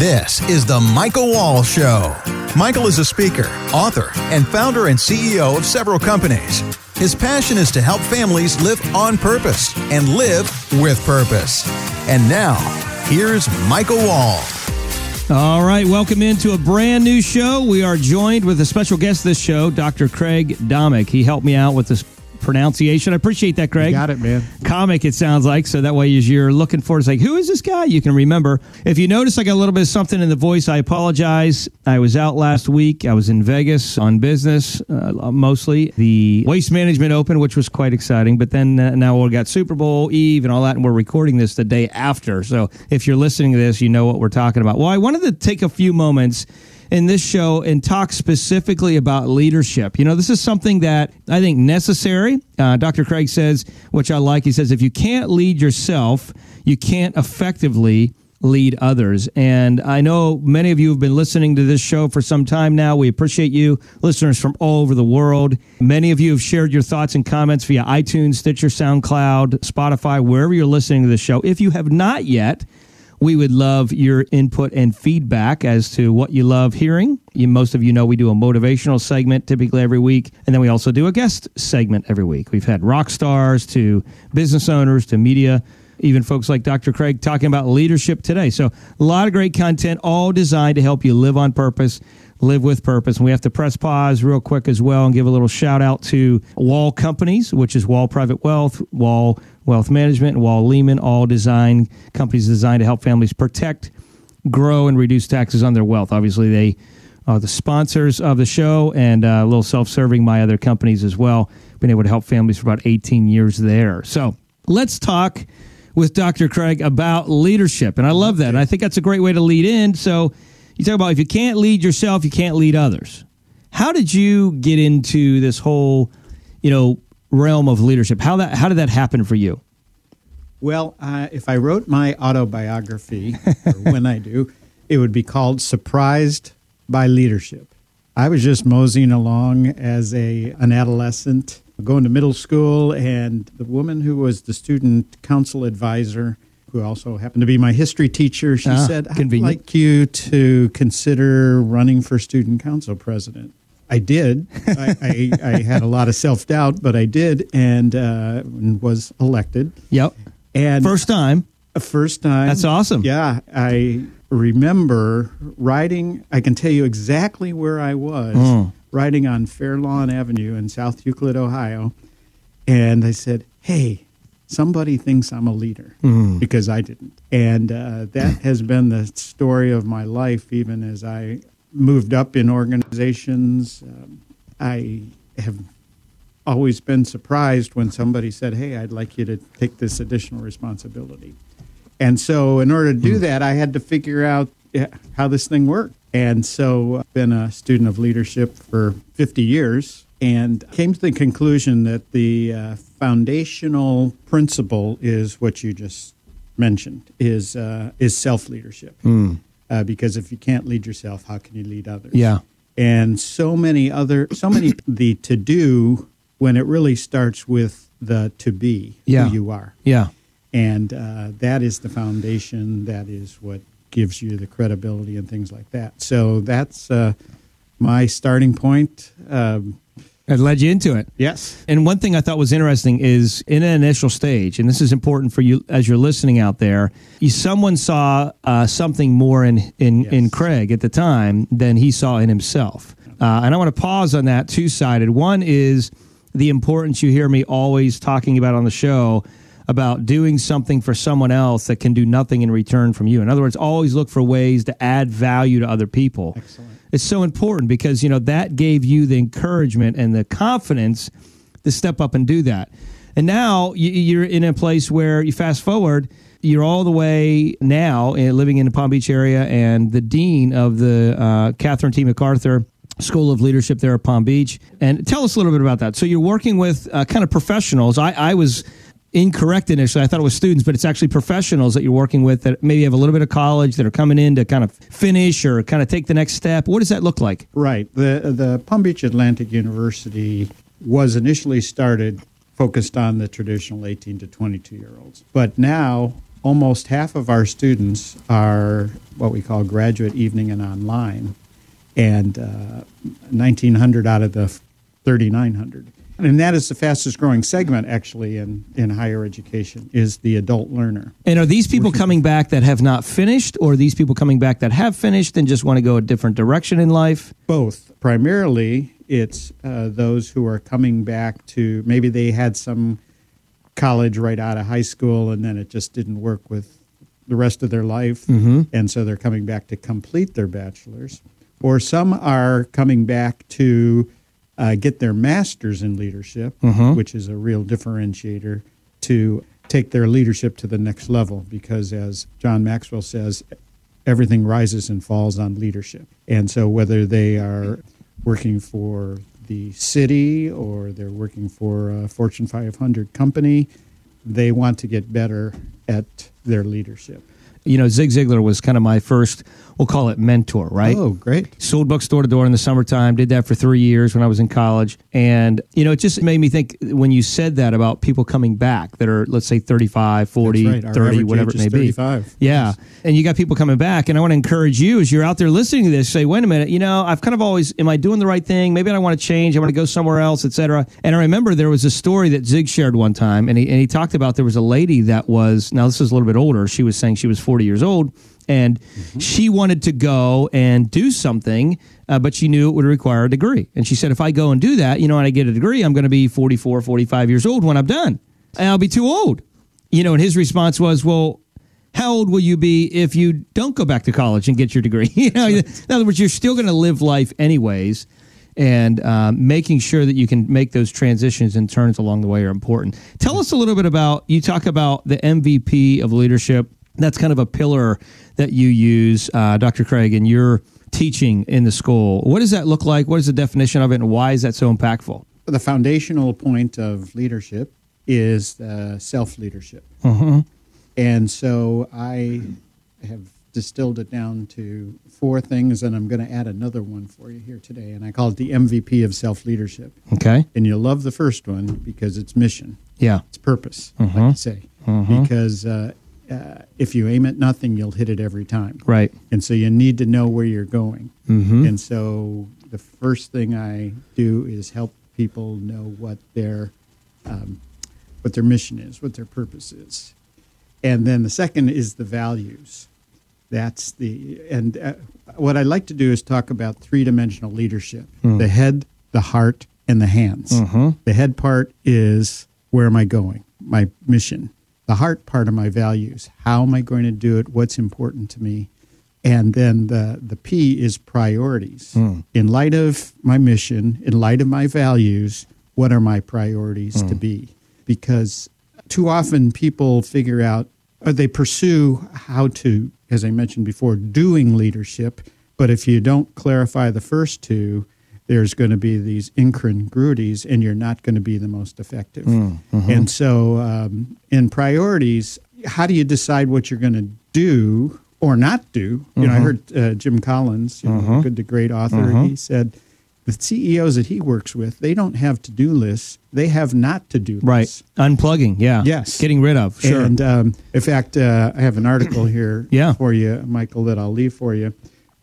This is the Michael Wall Show. Michael is a speaker, author, and founder and CEO of several companies. His passion is to help families live on purpose and live with purpose. And now, here's Michael Wall. All right, welcome into a brand new show. We are joined with a special guest this show, Dr. Craig Domeck. He helped me out with this pronunciation. I appreciate that, Craig. You got it, man. Comic, it sounds like. So that way, as you're looking for, it, it's like, who is this guy? You can remember. If you notice, I got a little bit of something in the voice. I apologize. I was out last week. I was in Vegas on business, uh, mostly the Waste Management Open, which was quite exciting. But then uh, now we got Super Bowl Eve and all that, and we're recording this the day after. So if you're listening to this, you know what we're talking about. Well, I wanted to take a few moments in this show and talk specifically about leadership. You know, this is something that I think necessary. Uh, Dr. Craig says, which I like, he says, if you can't lead yourself, you can't effectively lead others. And I know many of you have been listening to this show for some time now. We appreciate you, listeners from all over the world. Many of you have shared your thoughts and comments via iTunes, Stitcher, SoundCloud, Spotify, wherever you're listening to the show. If you have not yet, we would love your input and feedback as to what you love hearing. You, most of you know we do a motivational segment typically every week, and then we also do a guest segment every week. We've had rock stars to business owners to media, even folks like Dr. Craig talking about leadership today. So, a lot of great content, all designed to help you live on purpose live with purpose. And we have to press pause real quick as well and give a little shout out to Wall Companies, which is Wall Private Wealth, Wall Wealth Management, and Wall Lehman, all design companies designed to help families protect, grow, and reduce taxes on their wealth. Obviously, they are the sponsors of the show and uh, a little self serving my other companies as well. Been able to help families for about 18 years there. So let's talk with Dr. Craig about leadership. And I love that. And I think that's a great way to lead in. So you talk about if you can't lead yourself, you can't lead others. How did you get into this whole, you know, realm of leadership? How that how did that happen for you? Well, uh, if I wrote my autobiography, when I do, it would be called "Surprised by Leadership." I was just moseying along as a an adolescent, going to middle school, and the woman who was the student council advisor who also happened to be my history teacher, she ah, said, I'd convenient. like you to consider running for student council president. I did. I, I, I, had a lot of self doubt, but I did and uh, was elected. Yep. And first time. First time. That's awesome. Yeah. I remember riding, I can tell you exactly where I was, mm. riding on Fairlawn Avenue in South Euclid, Ohio. And I said, Hey, somebody thinks I'm a leader mm. because I didn't. And uh, that has been the story of my life, even as I moved up in organizations. Um, I have always been surprised when somebody said, Hey, I'd like you to take this additional responsibility. And so, in order to do mm. that, I had to figure out how this thing worked. And so, I've been a student of leadership for 50 years and came to the conclusion that the uh, foundational principle is what you just mentioned is uh, is self leadership. Mm. Uh, because if you can't lead yourself, how can you lead others? Yeah. And so many other, so many the to do when it really starts with the to be yeah. who you are. Yeah. And uh, that is the foundation. That is what gives you the credibility and things like that. So that's uh, my starting point. Um, it led you into it. Yes. And one thing I thought was interesting is in an initial stage, and this is important for you as you're listening out there, you, someone saw uh, something more in, in, yes. in Craig at the time than he saw in himself. Uh, and I want to pause on that two sided. One is the importance you hear me always talking about on the show about doing something for someone else that can do nothing in return from you. In other words, always look for ways to add value to other people. Excellent it's so important because you know that gave you the encouragement and the confidence to step up and do that. And now you're in a place where you fast forward, you're all the way now eh, living in the Palm Beach area, and the dean of the uh, Catherine T. MacArthur School of Leadership there at Palm Beach. And tell us a little bit about that. So you're working with uh, kind of professionals. I, I was incorrect initially. I thought it was students, but it's actually professionals that you're working with that maybe have a little bit of college that are coming in to kind of finish or kind of take the next step. What does that look like? Right. The the Palm Beach Atlantic University was initially started focused on the traditional 18 to 22 year olds, but now almost half of our students are what we call graduate evening and online, and uh, 1,900 out of the 3,900. And that is the fastest growing segment, actually, in, in higher education, is the adult learner. And are these people coming back that have not finished, or are these people coming back that have finished and just want to go a different direction in life? Both. Primarily, it's uh, those who are coming back to maybe they had some college right out of high school and then it just didn't work with the rest of their life. Mm-hmm. And so they're coming back to complete their bachelor's. Or some are coming back to uh, get their master's in leadership, Mhm. which is a real differentiator to take their leadership to the next level. Because as John Maxwell says, everything rises and falls on leadership. And so whether they are working for the city or they're working for a Fortune 500 company, they want to get better at their leadership. You know, Zig Ziglar was kind of my first, we'll call it mentor, right? Oh, great. sold books door to door in the summertime did that for three years when i was in college and you know it just made me think when you said that about people coming back that are let's say 35 40 right. 30 whatever it may is be yeah Yes. and you got people coming back and i want to encourage you as you're out there listening to this say wait a minute you know i've kind of always am i doing the right thing maybe i want to change i want to go somewhere else etc and i remember there was a story that zig shared one time and he, and he talked about there was a lady that was now this is a little bit older she was saying she was 40 years old and she wanted to go and do something uh, but she knew it would require a degree. And she said if i go and do that you know and i get a degree i'm going to be 44 45 years old when i'm done. And i'll be too old. You know and his response was well how old will you be if you don't go back to college and get your degree? You know in other words you're still going to live life anyways and um, making sure that you can make those transitions and turns along the way are important. Tell us a little bit about you talk about the mvp of leadership that's kind of a pillar that you use, uh, Dr. Craig, in your teaching in the school. What does that look like? What is the definition of it, and why is that so impactful? The foundational point of leadership is uh, self leadership. Mm-hmm. And so I have distilled it down to four things, and I'm going to add another one for you here today. And I call it the MVP of self leadership. Okay. And you'll love the first one because it's mission, Yeah. it's purpose, Mhm. like I say. Mhm. Because uh, uh, if you aim at nothing, you'll hit it every time. Right. And so you need to know where you're going. Mm-hmm. And so the first thing I do is help people know what their um, what their mission is, what their purpose is, and then the second is the values. That's the and uh, what I like to do is talk about three dimensional leadership: Mm. the head, the heart, and the hands. Mhm. The head part is where am I going? My mission. The heart part of my values. How am I going to do it? What's important to me? And then the, the P is priorities. Mm. In light of my mission, in light of my values, what are my priorities to be? Because too often people figure out, or they pursue how to, as I mentioned before, doing leadership. But if you don't clarify the first two, there's going to be these incongruities and you're not going to be the most effective. And so, um, in priorities, how do you decide what you're going to do or not do? You know, I heard uh, Jim Collins, you know, good to great author, he said the CEOs that he works with, they don't have to do lists, they have not to do lists. Right. Unplugging. Yeah. Yes. Getting rid of. Sure. And um, in fact, uh, I have an article here Yeah. for you, Michael, that I'll leave for you,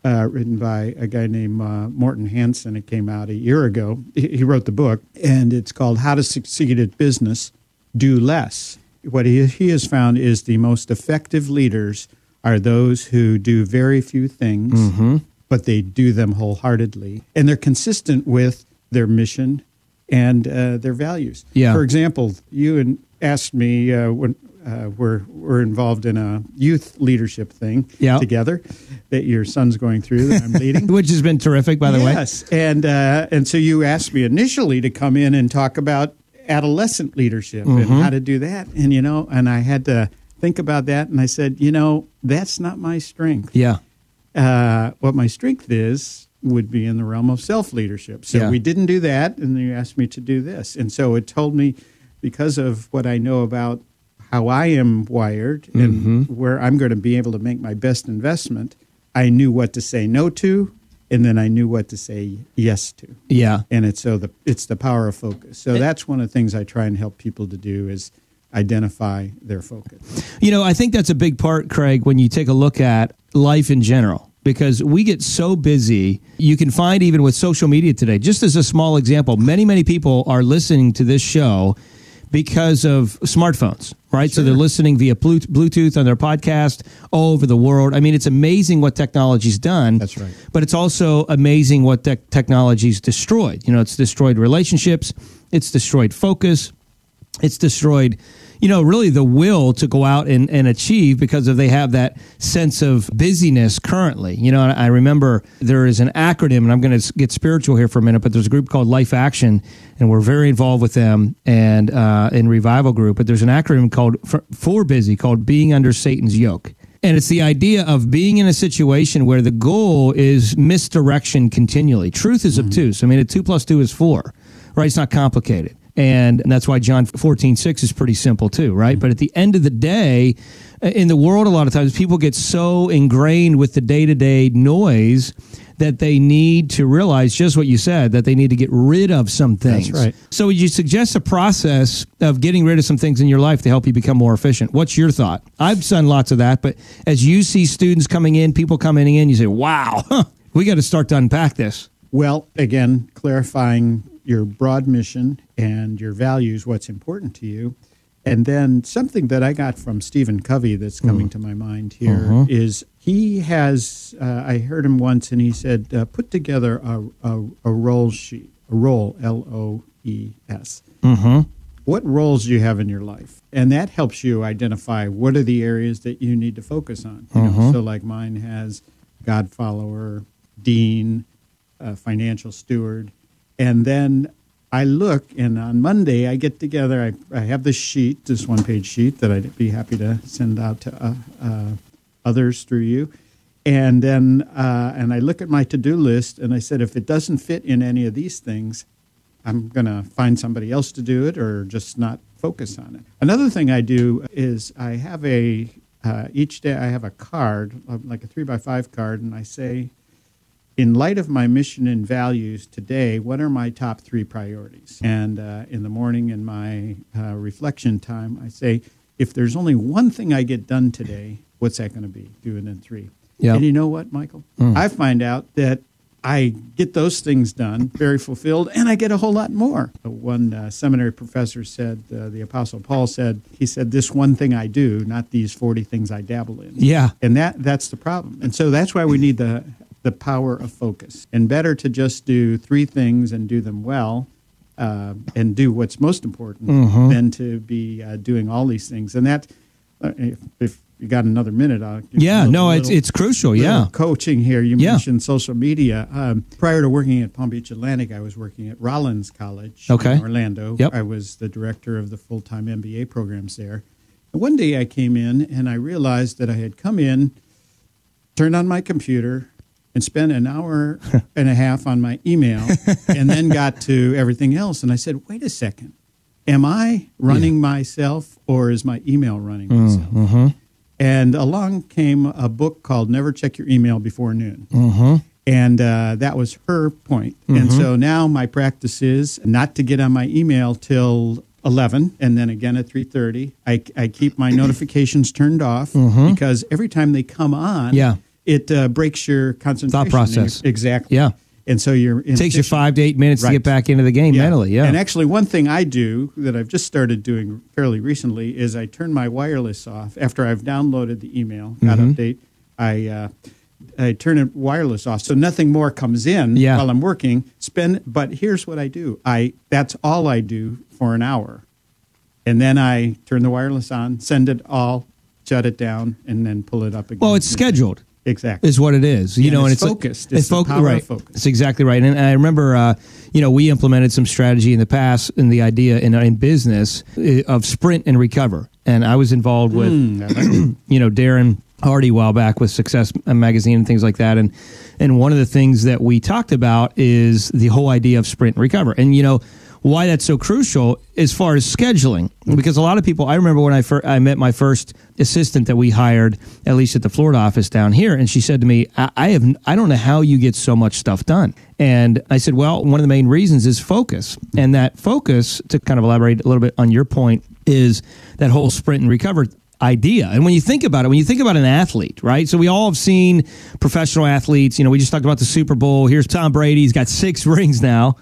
uh, written by a guy named uh, Morten Hansen. It came out a year ago. He, wrote the book, and it's called How to Succeed at Business Do Less. What he, he has found is the most effective leaders are those who do very few things, Mm-hmm. but they do them wholeheartedly. And they're consistent with their mission and uh, their values. Yeah. For example, you and asked me uh, when uh, we're we're involved in a youth leadership thing Yeah. together that your son's going through that I'm leading. Which has been terrific, by the way. yes, and uh, and so you asked me initially to come in and talk about adolescent leadership and Mm-hmm. how to do that, and you know, and I had to think about that, and I said, you know, that's not my strength. Yeah. Uh, what my strength is would be in the realm of self leadership. So Yeah. we didn't do that, and you asked me to do this, and so it told me because of what I know about how I am wired and Mm-hmm. where I'm going to be able to make my best investment. I knew what to say no to, and then I knew what to say yes to. Yeah. And it's so the it's the power of focus. So that's one of the things I try and help people to do is identify their focus. You know, I think that's a big part, Craig, when you take a look at life in general, because we get so busy. You can find even with social media today, just as a small example, many, many people are listening to this show because of smartphones, right? Sure. So they're listening via Bluetooth on their podcast all over the world. I mean, it's amazing what technology's done. That's right. But it's also amazing what te- technology's destroyed. You know, it's destroyed relationships, it's destroyed focus, it's destroyed you know, really the will to go out and, and achieve because of they have that sense of busyness currently. You know, I remember there is an acronym, and I'm going to get spiritual here for a minute, but there's a group called Life Action, and we're very involved with them and uh, in Revival Group. But there's an acronym called for, for busy called Being Under Satan's Yoke. And it's the idea of being in a situation where the goal is misdirection continually. Truth is obtuse. I mean, a two plus two is four, right? It's not complicated. And that's why John 14, 6 is pretty simple too, right? Mm-hmm. But at the end of the day, in the world, a lot of times people get so ingrained with the day to day noise that they need to realize just what you said that they need to get rid of some things. That's right. So, would you suggest a process of getting rid of some things in your life to help you become more efficient? What's your thought? I've done lots of that, but as you see students coming in, people coming in, you say, wow, huh, we got to start to unpack this. Well, again, clarifying your broad mission and your values, what's important to you. And then something that I got from Stephen Covey that's coming mm. to my mind here uh-huh. is he has, uh, I heard him once and he said, uh, put together a, a, a, role sheet, a role, L O E S. Uh-huh. What roles do you have in your life? And that helps you identify what are the areas that you need to focus on. You uh-huh. know, so, like mine has God follower, dean, uh, financial steward, and then I look, and on Monday I get together. I, I have this sheet, this one page sheet that I'd be happy to send out to uh, uh, others through you. And then uh, and I look at my to do list, and I said, if it doesn't fit in any of these things, I'm going to find somebody else to do it or just not focus on it. Another thing I do is I have a uh, each day I have a card, like a three by five card, and I say in light of my mission and values today, what are my top three priorities? And uh, in the morning, in my uh, reflection time, I say, if there's only one thing I get done today, what's that going to be? Do it in three. Yep. And you know what, Michael? Mm. I find out that I get those things done, very fulfilled, and I get a whole lot more. One uh, seminary professor said, uh, the Apostle Paul said, he said, "This one thing I do, not these forty things I dabble in." Yeah, and that that's the problem. And so that's why we need the the power of focus. And better to just do three things and do them well uh, and do what's most important mm-hmm. than to be uh, doing all these things. And that, uh, if, if, you got another minute, I'll yeah, little, no, it's it's crucial. Yeah, coaching here. You yeah. mentioned social media. Um, prior to working at Palm Beach Atlantic, I was working at Rollins College okay. in Orlando. Yep. I was the director of the full time MBA programs there. And one day I came in and I realized that I had come in, turned on my computer, and spent an hour and a half on my email and then got to everything else. And I said, wait a second. Am I running yeah. myself or is my email running mm, myself? Mm-hmm. And along came a book called Never Check Your Email Before Noon. Mm-hmm. And uh, that was her point. Mm-hmm. And so now my practice is not to get on my email till 11 and then again at 3.30 I, I keep my notifications turned off mm-hmm. because every time they come on yeah it uh, breaks your concentration. Thought process. Exactly. Yeah. And so you're. It takes you five to eight minutes right. to get back into the game yeah. mentally. Yeah. And actually, one thing I do that I've just started doing fairly recently is I turn my wireless off after I've downloaded the email, that mm-hmm. update. I uh, I turn it wireless off, so nothing more comes in yeah. while I'm working. Spend, but here's what I do. I that's all I do for an hour, and then I turn the wireless on, send it all, shut it down, and then pull it up again. Well, it's scheduled. Exactly. Is what it is. You and know, it's and it's focused. It's, it's fo- right. Focus. It's exactly right. And I remember, uh, you know, we implemented some strategy in the past in the idea in, in business uh, of sprint and recover. And I was involved with, mm, you know, Darren Hardy a while back with Success Magazine and things like that. And and one of the things that we talked about is the whole idea of sprint and recover. And you know why that's so crucial as far as scheduling because a lot of people i remember when i first i met my first assistant that we hired at least at the florida office down here and she said to me I, I, have i don't know how you get so much stuff done and i said well one of the main reasons is focus and that focus to kind of elaborate a little bit on your point is that whole sprint and recover idea. And when you think about it, when you think about an athlete, right? So we all have seen professional athletes. You know, we just talked about the Super Bowl. Here's Tom Brady. He's got six rings now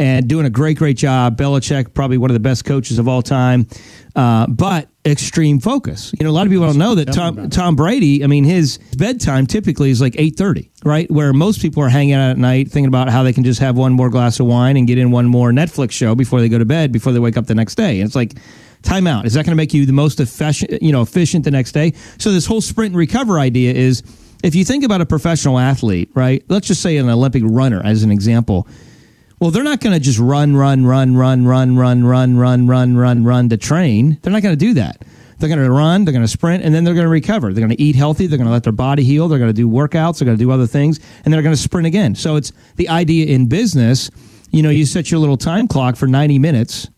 and doing a great, great job. Belichick, probably one of the best coaches of all time. Uh, but extreme focus. You know, a lot of people don't know that Tom Tom Brady. I mean, his bedtime typically is like eight thirty, right? Where most people are hanging out at night thinking about how they can just have one more glass of wine and get in one more Netflix show before they go to bed before they wake up the next day. And it's like time out. Is that going to make you the most efficient, you know, efficient the next day? So this whole sprint and recover idea is if you think about a professional athlete, right? Let's just say an Olympic runner as an example. Well, they're not going to just run, run, run, run, run, run, run, run, run, run, run to train. They're not going to do that. They're going to run, they're going to sprint, and then they're going to recover. They're going to eat healthy. They're going to let their body heal. They're going to do workouts. They're going to do other things, and they're going to sprint again. So it's the idea in business. You know, you set your little time clock for 90 minutes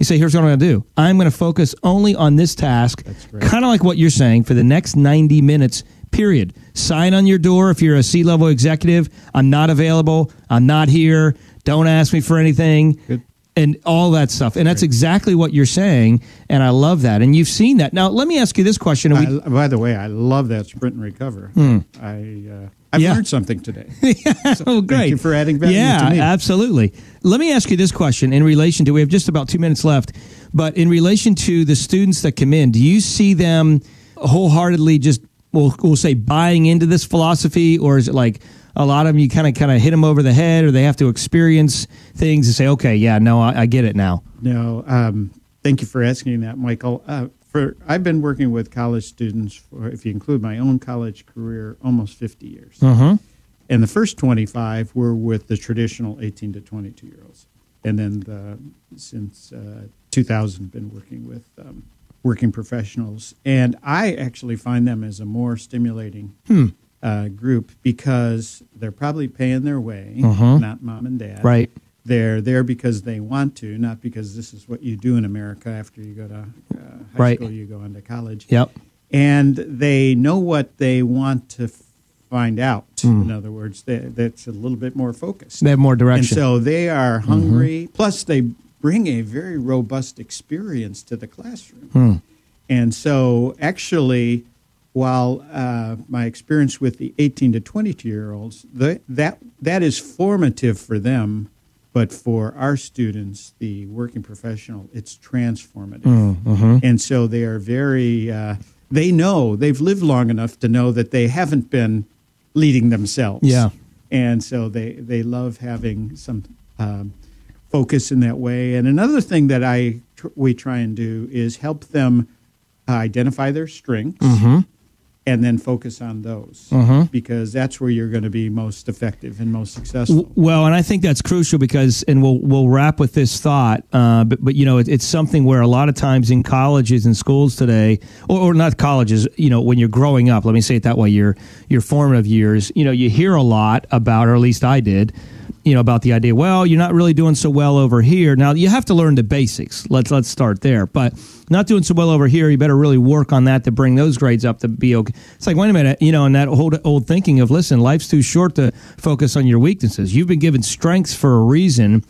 you say, here's what I'm going to do. I'm going to focus only on this task, kind of like what you're saying, for the next 90 minutes, period. Sign on your door if you're a C level executive. I'm not available. I'm not here. Don't ask me for anything. Good. And all that stuff. And that's exactly what you're saying. And I love that. And you've seen that. Now, let me ask you this question. We, I, by the way, I love that sprint and recover. Hmm. I. Uh, I've yeah. learned something today. yeah. So oh, great. Thank you for adding value yeah, to me. absolutely. Let me ask you this question in relation to, we have just about two minutes left, but in relation to the students that come in, do you see them wholeheartedly just, we'll, we'll say, buying into this philosophy, or is it like a lot of them you kind of kind of hit them over the head, or they have to experience things and say, okay, yeah, no, I, I get it now? No, um, thank you for asking that, Michael. Uh, for I've been working with college students for, if you include my own college career, almost 50 years. Uh-huh. And the first 25 were with the traditional 18 to 22 year olds. And then the, since uh, 2000, been working with um, working professionals. And I actually find them as a more stimulating hmm. Uh, group because they're probably paying their way, uh-huh. not mom and dad. Right they're there because they want to, not because this is what you do in America after you go to uh, high right. school, you go into college. Yep. And they know what they want to find out. Mm. In other words, they, that's a little bit more focused. They have more direction. And so they are mm-hmm. hungry. Mm-hmm. Plus, they bring a very robust experience to the classroom. Mm. And so, actually, while uh, my experience with the 18 to 22 year olds, that that is formative for them but for our students, the working professional, it's transformative. Mm, mm-hmm. And so they are very, uh, they know, they've lived long enough to know that they haven't been leading themselves. Yeah. And so they, they love having some um, focus in that way. And another thing that I tr- we try and do is help them uh, identify their strengths. Mm-hmm and then focus on those uh-huh. because that's where you're going to be most effective and most successful. Well, and I think that's crucial because, and we'll we'll wrap with this thought. Uh, but but you know, it, it's something where a lot of times in colleges and schools today, or, or not colleges, you know, when you're growing up, let me say it that way, your your formative years, you know, you hear a lot about, or at least I did you know about the idea well you're not really doing so well over here. Now you have to learn the basics. Let's let's start there. But not doing so well over here you better really work on that to bring those grades up to be okay it's like wait a minute you know and that old old thinking of listen life's too short to focus on your weaknesses. You've been given strengths for a reason.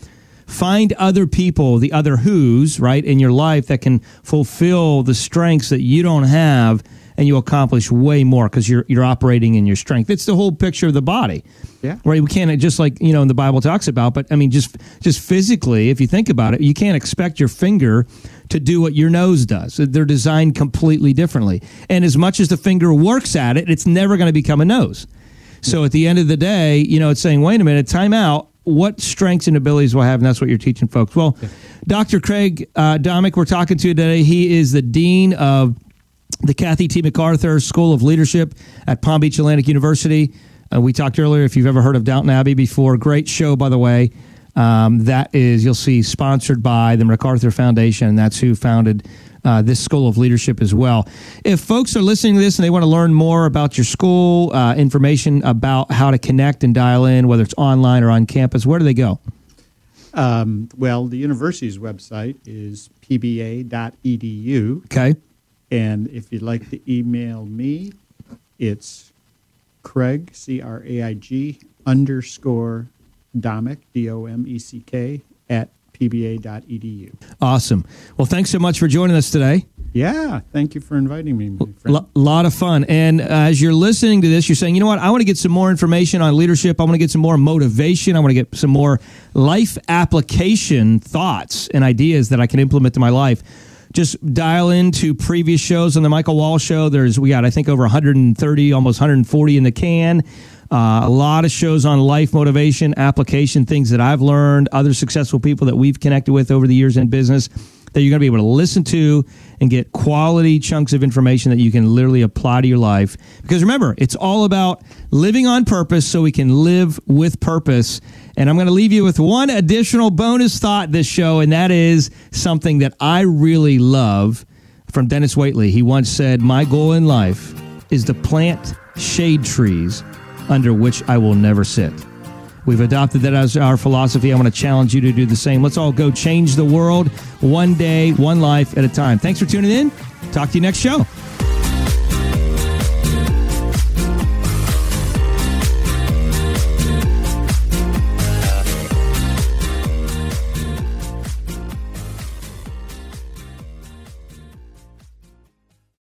Find other people the other who's right in your life that can fulfill the strengths that you don't have and you accomplish way more because you're you're operating in your strength. It's the whole picture of the body. Yeah. Right. We can't just like you know in the Bible talks about, but I mean just just physically, if you think about it, you can't expect your finger to do what your nose does. They're designed completely differently. And as much as the finger works at it, it's never going to become a nose. So at the end of the day, you know, it's saying, wait a minute, time out. What strengths and abilities will I have? And that's what you're teaching folks. Well, yeah. Dr. Craig uh, Domeck, we're talking to today. He is the Dean of the Cathy T. MacArthur School of Leadership at Palm Beach Atlantic University. Uh, we talked earlier, if you've ever heard of Downton Abbey before, great show, by the way. Um, that is, you'll see, sponsored by the MacArthur Foundation, and that's who founded uh, this School of Leadership as well. If folks are listening to this and they want to learn more about your school, uh, information about how to connect and dial in, whether it's online or on campus, where do they go? Um, well, the university's website is pba.edu. Okay. And if you'd like to email me, it's Craig, C R A I G, underscore Domeck, D O M E C K, at pba.edu. Awesome. Well, thanks so much for joining us today. Yeah, thank you for inviting me, my friend. A lot of fun. And uh, as you're listening to this, you're saying, you know what? I want to get some more information on leadership. I want to get some more motivation. I want to get some more life application thoughts and ideas that I can implement to my life. Just dial into previous shows on the Michael Wall Show. There's we got I think over 130, almost 140 in the can. Uh, a lot of shows on life motivation, application, things that I've learned, other successful people that we've connected with over the years in business that you're going to be able to listen to and get quality chunks of information that you can literally apply to your life. Because remember, it's all about living on purpose so we can live with purpose. And I'm going to leave you with one additional bonus thought this show, and that is something that I really love from Dennis Waitley. He once said, My goal in life is to plant shade trees under which I will never sit. We've adopted that as our philosophy. I want to challenge you to do the same. Let's all go change the world one day, one life at a time. Thanks for tuning in. Talk to you next show.